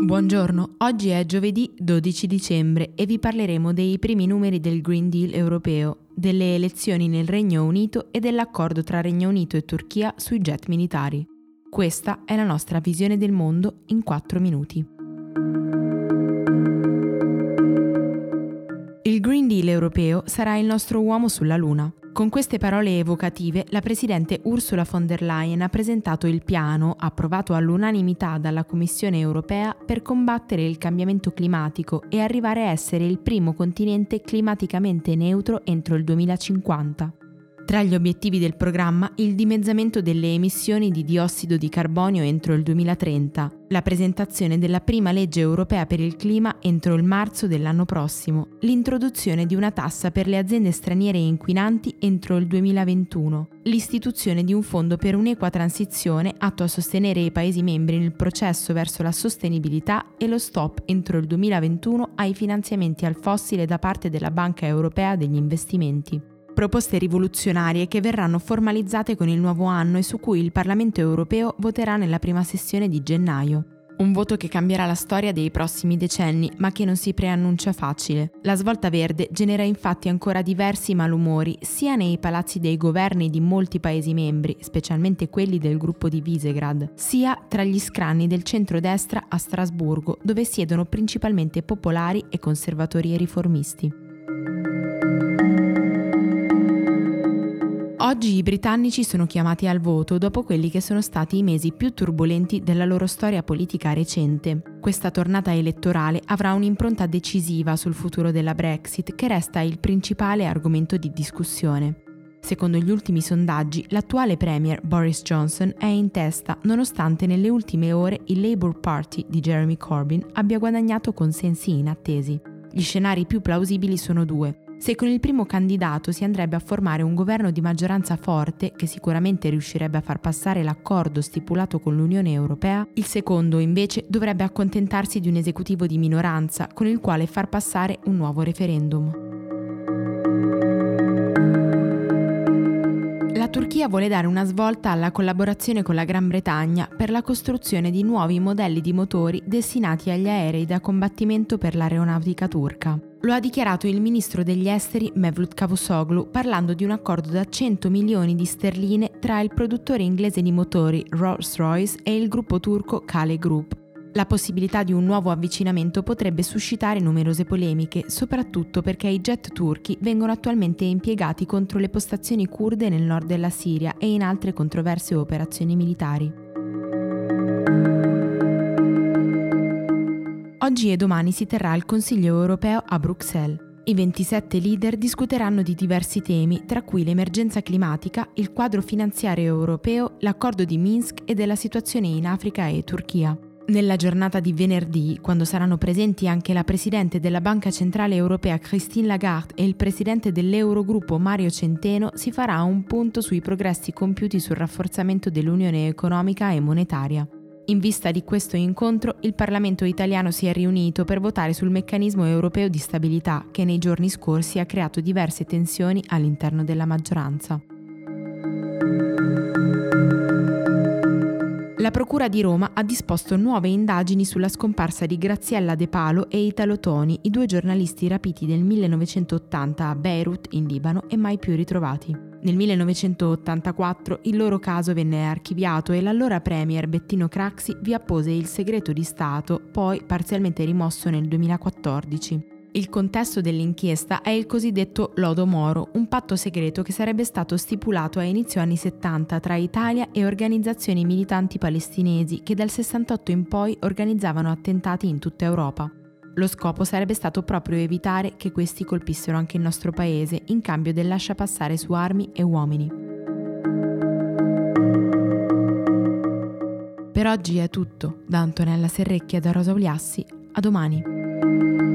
Buongiorno, oggi è giovedì 12 dicembre e vi parleremo dei primi numeri del Green Deal europeo, delle elezioni nel Regno Unito e dell'accordo tra Regno Unito e Turchia sui jet militari. Questa è la nostra visione del mondo in 4 minuti. Il Green Deal europeo sarà il nostro uomo sulla Luna. Con queste parole evocative, la Presidente Ursula von der Leyen ha presentato il piano, approvato all'unanimità dalla Commissione europea, per combattere il cambiamento climatico e arrivare a essere il primo continente climaticamente neutro entro il 2050. Tra gli obiettivi del programma il dimezzamento delle emissioni di diossido di carbonio entro il 2030, la presentazione della prima legge europea per il clima entro il marzo dell'anno prossimo, l'introduzione di una tassa per le aziende straniere inquinanti entro il 2021, l'istituzione di un fondo per un'equa transizione atto a sostenere i Paesi membri nel processo verso la sostenibilità e lo stop entro il 2021 ai finanziamenti al fossile da parte della Banca Europea degli Investimenti proposte rivoluzionarie che verranno formalizzate con il nuovo anno e su cui il Parlamento europeo voterà nella prima sessione di gennaio. Un voto che cambierà la storia dei prossimi decenni, ma che non si preannuncia facile. La svolta verde genera infatti ancora diversi malumori, sia nei palazzi dei governi di molti Paesi membri, specialmente quelli del gruppo di Visegrad, sia tra gli scranni del centro-destra a Strasburgo, dove siedono principalmente popolari e conservatori e riformisti. Oggi i britannici sono chiamati al voto dopo quelli che sono stati i mesi più turbolenti della loro storia politica recente. Questa tornata elettorale avrà un'impronta decisiva sul futuro della Brexit, che resta il principale argomento di discussione. Secondo gli ultimi sondaggi, l'attuale Premier Boris Johnson è in testa nonostante nelle ultime ore il Labour Party di Jeremy Corbyn abbia guadagnato consensi inattesi. Gli scenari più plausibili sono due. Se con il primo candidato si andrebbe a formare un governo di maggioranza forte, che sicuramente riuscirebbe a far passare l'accordo stipulato con l'Unione Europea, il secondo invece dovrebbe accontentarsi di un esecutivo di minoranza con il quale far passare un nuovo referendum. La Turchia vuole dare una svolta alla collaborazione con la Gran Bretagna per la costruzione di nuovi modelli di motori destinati agli aerei da combattimento per l'aeronautica turca. Lo ha dichiarato il ministro degli esteri Mevlut Cavusoglu parlando di un accordo da 100 milioni di sterline tra il produttore inglese di motori Rolls-Royce e il gruppo turco Kale Group. La possibilità di un nuovo avvicinamento potrebbe suscitare numerose polemiche, soprattutto perché i jet turchi vengono attualmente impiegati contro le postazioni kurde nel nord della Siria e in altre controverse operazioni militari. Oggi e domani si terrà il Consiglio europeo a Bruxelles. I 27 leader discuteranno di diversi temi, tra cui l'emergenza climatica, il quadro finanziario europeo, l'accordo di Minsk e della situazione in Africa e Turchia. Nella giornata di venerdì, quando saranno presenti anche la Presidente della Banca Centrale Europea Christine Lagarde e il Presidente dell'Eurogruppo Mario Centeno, si farà un punto sui progressi compiuti sul rafforzamento dell'Unione economica e monetaria. In vista di questo incontro, il Parlamento italiano si è riunito per votare sul meccanismo europeo di stabilità che nei giorni scorsi ha creato diverse tensioni all'interno della maggioranza. La Procura di Roma ha disposto nuove indagini sulla scomparsa di Graziella De Palo e Italo Toni, i due giornalisti rapiti nel 1980 a Beirut, in Libano, e mai più ritrovati. Nel 1984 il loro caso venne archiviato e l'allora premier Bettino Craxi vi appose il segreto di Stato, poi parzialmente rimosso nel 2014. Il contesto dell'inchiesta è il cosiddetto Lodo Moro, un patto segreto che sarebbe stato stipulato a inizio anni 70 tra Italia e organizzazioni militanti palestinesi che dal 68 in poi organizzavano attentati in tutta Europa. Lo scopo sarebbe stato proprio evitare che questi colpissero anche il nostro paese in cambio del lascia passare su armi e uomini. Per oggi è tutto, da Antonella Serrecchia e da Rosa Uliassi, a domani.